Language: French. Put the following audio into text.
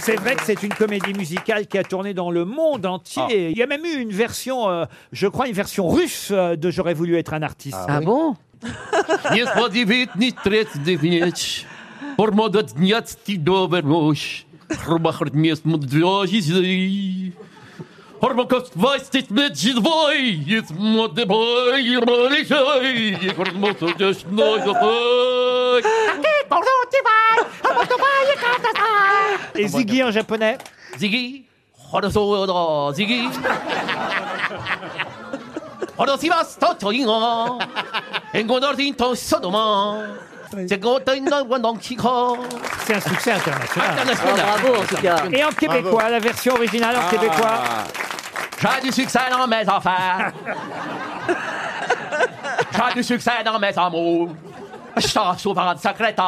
C'est vrai que c'est une comédie musicale qui a tourné dans le monde entier. Il y a même eu une version, euh, je crois, une version russe euh, de J'aurais voulu être un artiste. Ah bon Nie spodziewać ni trec Pour moi de dniat ti dobermosh. Хрубахр мест мудрози. Хорбакост вастит мет жидвой. Ец моде бой ролишай. Хормото деш Et Ziggy en japonais Ziggy. Ziggy. C'est C'est un succès international. International. Ah, bravo, en tout cas. Et en québécois, la version originale en québécois J'ai du succès dans mes affaires. J'ai du succès dans mes amours. Je t'en souvent de secrétaire.